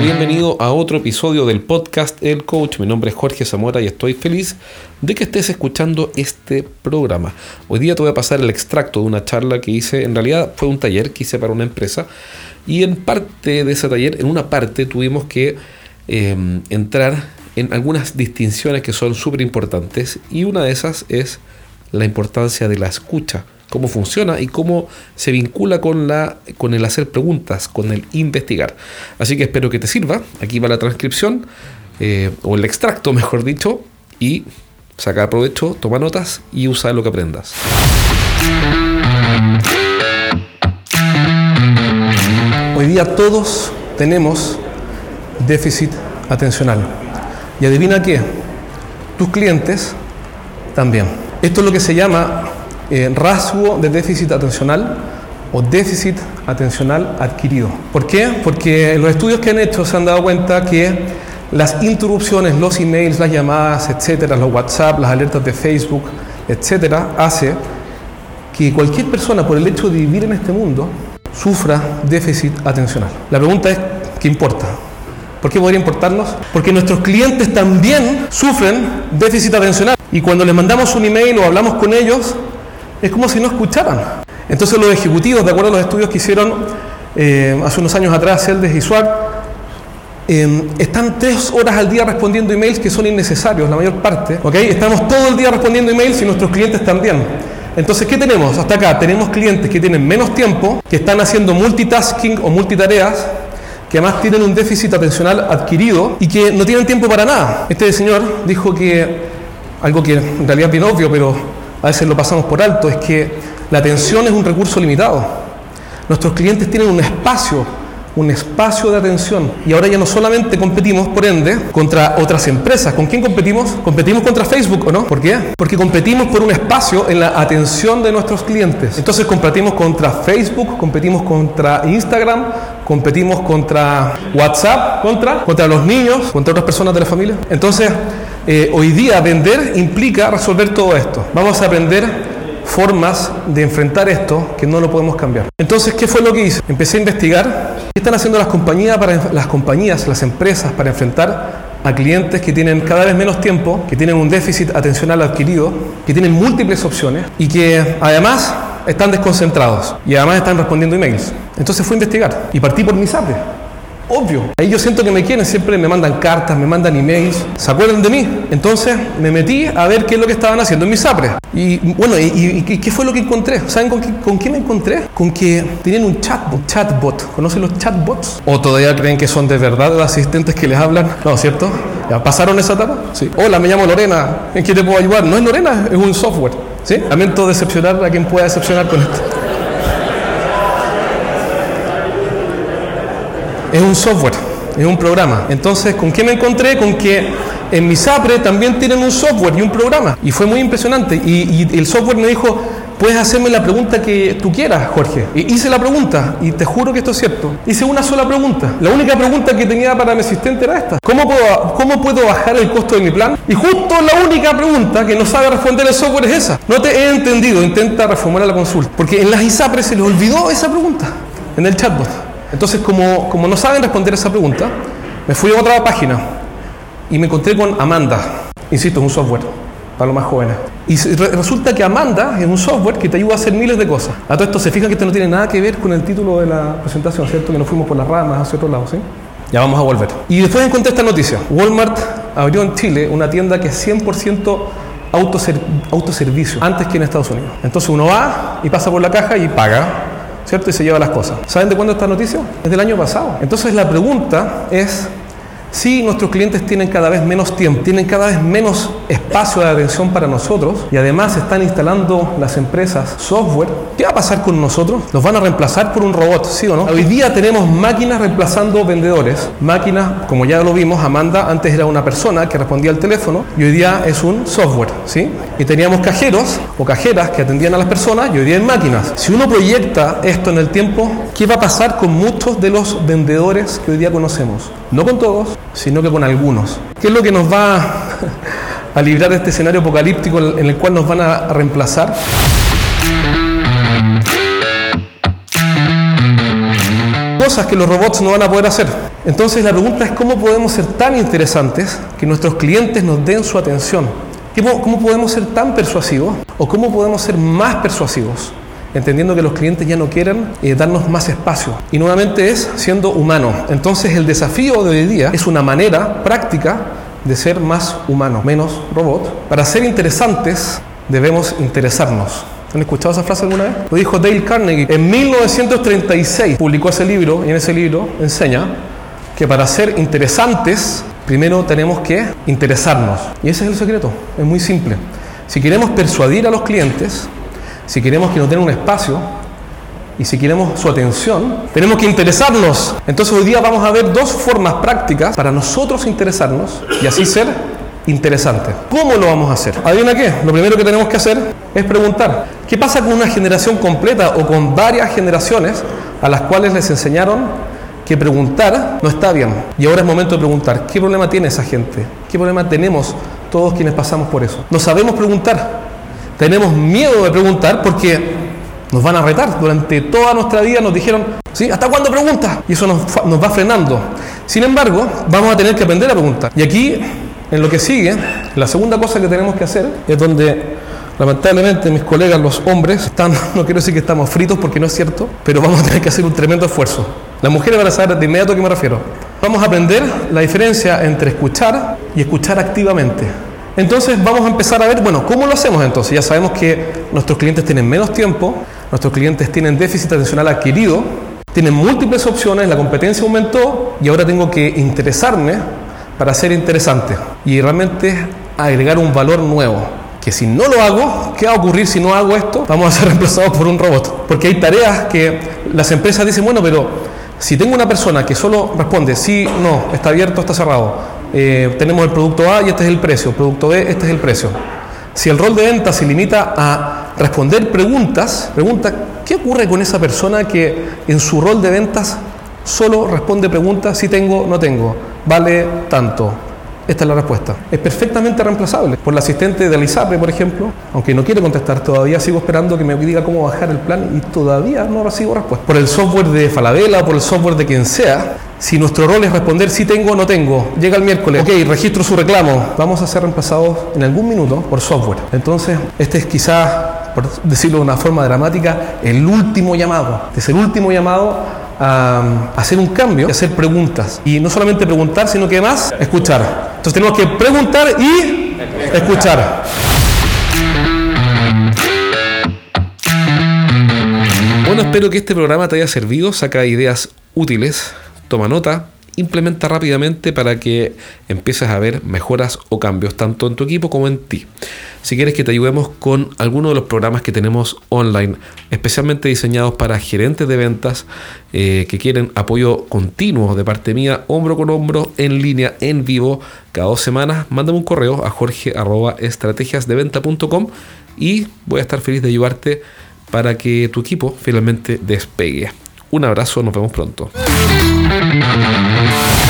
Bienvenido a otro episodio del podcast El Coach. Mi nombre es Jorge Zamora y estoy feliz de que estés escuchando este programa. Hoy día te voy a pasar el extracto de una charla que hice, en realidad fue un taller que hice para una empresa y en parte de ese taller, en una parte tuvimos que em, entrar en algunas distinciones que son súper importantes y una de esas es la importancia de la escucha cómo funciona y cómo se vincula con, la, con el hacer preguntas, con el investigar. Así que espero que te sirva. Aquí va la transcripción, eh, o el extracto, mejor dicho, y saca provecho, toma notas y usa lo que aprendas. Hoy día todos tenemos déficit atencional. Y adivina qué, tus clientes también. Esto es lo que se llama eh, rasgo de déficit atencional o déficit atencional adquirido. ¿Por qué? Porque los estudios que han hecho se han dado cuenta que las interrupciones, los emails, las llamadas, etcétera, los WhatsApp, las alertas de Facebook, etcétera, hace que cualquier persona, por el hecho de vivir en este mundo, sufra déficit atencional. La pregunta es, ¿qué importa? ¿Por qué podría importarnos? Porque nuestros clientes también sufren déficit atencional. Y cuando les mandamos un email o hablamos con ellos, es como si no escucharan. Entonces los ejecutivos, de acuerdo a los estudios que hicieron eh, hace unos años atrás, Celdes y Schwab, eh, están tres horas al día respondiendo emails que son innecesarios, la mayor parte. ¿okay? Estamos todo el día respondiendo emails y nuestros clientes también. Entonces, ¿qué tenemos? Hasta acá tenemos clientes que tienen menos tiempo, que están haciendo multitasking o multitareas, que además tienen un déficit atencional adquirido y que no tienen tiempo para nada. Este señor dijo que, algo que en realidad es bien obvio, pero a veces lo pasamos por alto, es que la atención es un recurso limitado. Nuestros clientes tienen un espacio, un espacio de atención. Y ahora ya no solamente competimos, por ende, contra otras empresas. ¿Con quién competimos? Competimos contra Facebook, ¿o no? ¿Por qué? Porque competimos por un espacio en la atención de nuestros clientes. Entonces competimos contra Facebook, competimos contra Instagram, competimos contra WhatsApp, contra, contra los niños, contra otras personas de la familia. Entonces, eh, hoy día vender implica resolver todo esto. Vamos a aprender formas de enfrentar esto que no lo podemos cambiar. Entonces, ¿qué fue lo que hice? Empecé a investigar qué están haciendo las compañías, para, las compañías, las empresas para enfrentar a clientes que tienen cada vez menos tiempo, que tienen un déficit atencional adquirido, que tienen múltiples opciones y que además están desconcentrados y además están respondiendo emails. Entonces fui a investigar y partí por mi SAPE. Obvio. Ahí yo siento que me quieren, siempre me mandan cartas, me mandan emails, se acuerdan de mí. Entonces me metí a ver qué es lo que estaban haciendo en mis sapres. Y bueno, y, qué fue lo que encontré? ¿Saben con qué, me encontré? Con que tenían un chatbot. chatbot. ¿Conocen los chatbots? ¿O todavía creen que son de verdad los asistentes que les hablan? No, ¿cierto? ¿Ya pasaron esa etapa? Sí. Hola, me llamo Lorena. ¿En qué te puedo ayudar? No es Lorena, es un software. ¿Sí? Lamento decepcionar a quien pueda decepcionar con esto. Es un software, es un programa. Entonces, ¿con qué me encontré? Con que en mi SAPRE también tienen un software y un programa. Y fue muy impresionante. Y, el software me dijo, puedes hacerme la pregunta que tú quieras, Jorge. Y hice la pregunta, y te juro que esto es cierto. Hice una sola pregunta. La única pregunta que tenía para mi asistente era esta. ¿Cómo puedo, cómo puedo bajar el costo de mi plan? Y justo la única pregunta que no sabe responder el software es esa. No te he entendido, intenta reformular la consulta. Porque en las ISAPRE se le olvidó esa pregunta, en el chatbot. Entonces, como, como no saben responder esa pregunta, me fui a otra página y me encontré con Amanda. Insisto, es un software para los más jóvenes. Y resulta que Amanda es un software que te ayuda a hacer miles de cosas. A todo esto se fijan que esto no tiene nada que ver con el título de la presentación, ¿cierto? Que nos fuimos por las ramas hacia otro lado, ¿sí? Ya vamos a volver. Y después encontré esta noticia. Walmart abrió en Chile una tienda que es 100% autoservicio, antes que en Estados Unidos. Entonces uno va y pasa por la caja y paga ¿cierto? Y se lleva las cosas. ¿Saben de cuándo esta noticia? Es del año pasado. Entonces la pregunta es si nuestros clientes tienen cada vez menos tiempo, tienen cada vez menos espacio de atención para nosotros y además están instalando las empresas software, ¿qué va a pasar con nosotros? ¿Nos van a reemplazar por un robot, sí o no? Hoy día tenemos máquinas reemplazando vendedores. Máquinas, como ya lo vimos, Amanda antes era una persona que respondía al teléfono y hoy día es un software, ¿sí? Y teníamos cajeros o cajeras que atendían a las personas y hoy día hay máquinas. Si uno proyecta esto en el tiempo, ¿qué va a pasar con muchos de los vendedores que hoy día conocemos? No con todos, sino que con algunos. ¿Qué es lo que nos va a librar de este escenario apocalíptico en el cual nos van a reemplazar? cosas que los robots no van a poder hacer. Entonces la pregunta es cómo podemos ser tan interesantes que nuestros clientes nos den su atención. ¿Cómo podemos ser tan persuasivos o cómo podemos ser más persuasivos? Entendiendo que los clientes ya no quieren eh, darnos más espacio. Y nuevamente es siendo humano. Entonces el desafío de hoy día es una manera práctica de ser más humano, menos robot. Para ser interesantes debemos interesarnos. ¿Han escuchado esa frase alguna vez? Lo dijo Dale Carnegie. En 1936 publicó ese libro y en ese libro enseña que para ser interesantes primero tenemos que interesarnos. Y ese es el secreto. Es muy simple. Si queremos persuadir a los clientes, si queremos que nos den un espacio y si queremos su atención, tenemos que interesarnos. Entonces hoy día vamos a ver dos formas prácticas para nosotros interesarnos y así ser interesantes. ¿Cómo lo vamos a hacer? ¿Adivina qué? Lo primero que tenemos que hacer es preguntar, ¿qué pasa con una generación completa o con varias generaciones a las cuales les enseñaron que preguntar no está bien? Y ahora es momento de preguntar, ¿qué problema tiene esa gente? ¿Qué problema tenemos todos quienes pasamos por eso? No sabemos preguntar. Tenemos miedo de preguntar porque nos van a retar. Durante toda nuestra vida nos dijeron, ¿sí? ¿Hasta cuándo preguntas? Y eso nos, nos va frenando. Sin embargo, vamos a tener que aprender a preguntar. Y aquí, en lo que sigue, la segunda cosa que tenemos que hacer es donde lamentablemente mis colegas, los hombres, están, no quiero decir que estamos fritos porque no es cierto, pero vamos a tener que hacer un tremendo esfuerzo. Las mujeres van a saber de inmediato a qué me refiero. Vamos a aprender la diferencia entre escuchar y escuchar activamente. Entonces vamos a empezar a ver, bueno, ¿cómo lo hacemos entonces? Ya sabemos que nuestros clientes tienen menos tiempo, nuestros clientes tienen déficit atencional adquirido, tienen múltiples opciones, la competencia aumentó y ahora tengo que interesarme para ser interesante y realmente agregar un valor nuevo. Que si no lo hago, ¿qué va a ocurrir si no hago esto? Vamos a ser reemplazados por un robot. Porque hay tareas que las empresas dicen, bueno, pero si tengo una persona que solo responde sí, no, está abierto, está cerrado, eh, tenemos el producto A y este es el precio, producto B, este es el precio. Si el rol de venta se limita a responder preguntas, pregunta, ¿qué ocurre con esa persona que en su rol de ventas solo responde preguntas si tengo, no tengo, vale tanto, esta es la respuesta. Es perfectamente reemplazable por la asistente de ISAPRE, por ejemplo, aunque no quiere contestar todavía, sigo esperando que me diga cómo bajar el plan y todavía no recibo respuesta. Por el software de Falabella o por el software de quien sea, si nuestro rol es responder si tengo o no tengo, llega el miércoles, ok, registro su reclamo, vamos a ser reemplazados en algún minuto por software. Entonces, este es quizás, por decirlo de una forma dramática, el último llamado. Es el último llamado a hacer un cambio y hacer preguntas. Y no solamente preguntar, sino que además escuchar. Entonces tenemos que preguntar y escuchar. Bueno, espero que este programa te haya servido, saca ideas útiles, toma nota implementa rápidamente para que empieces a ver mejoras o cambios tanto en tu equipo como en ti. Si quieres que te ayudemos con alguno de los programas que tenemos online, especialmente diseñados para gerentes de ventas eh, que quieren apoyo continuo de parte mía, hombro con hombro, en línea, en vivo, cada dos semanas, mándame un correo a jorge.estrategiasdeventa.com y voy a estar feliz de ayudarte para que tu equipo finalmente despegue. Un abrazo, nos vemos pronto. Thank you.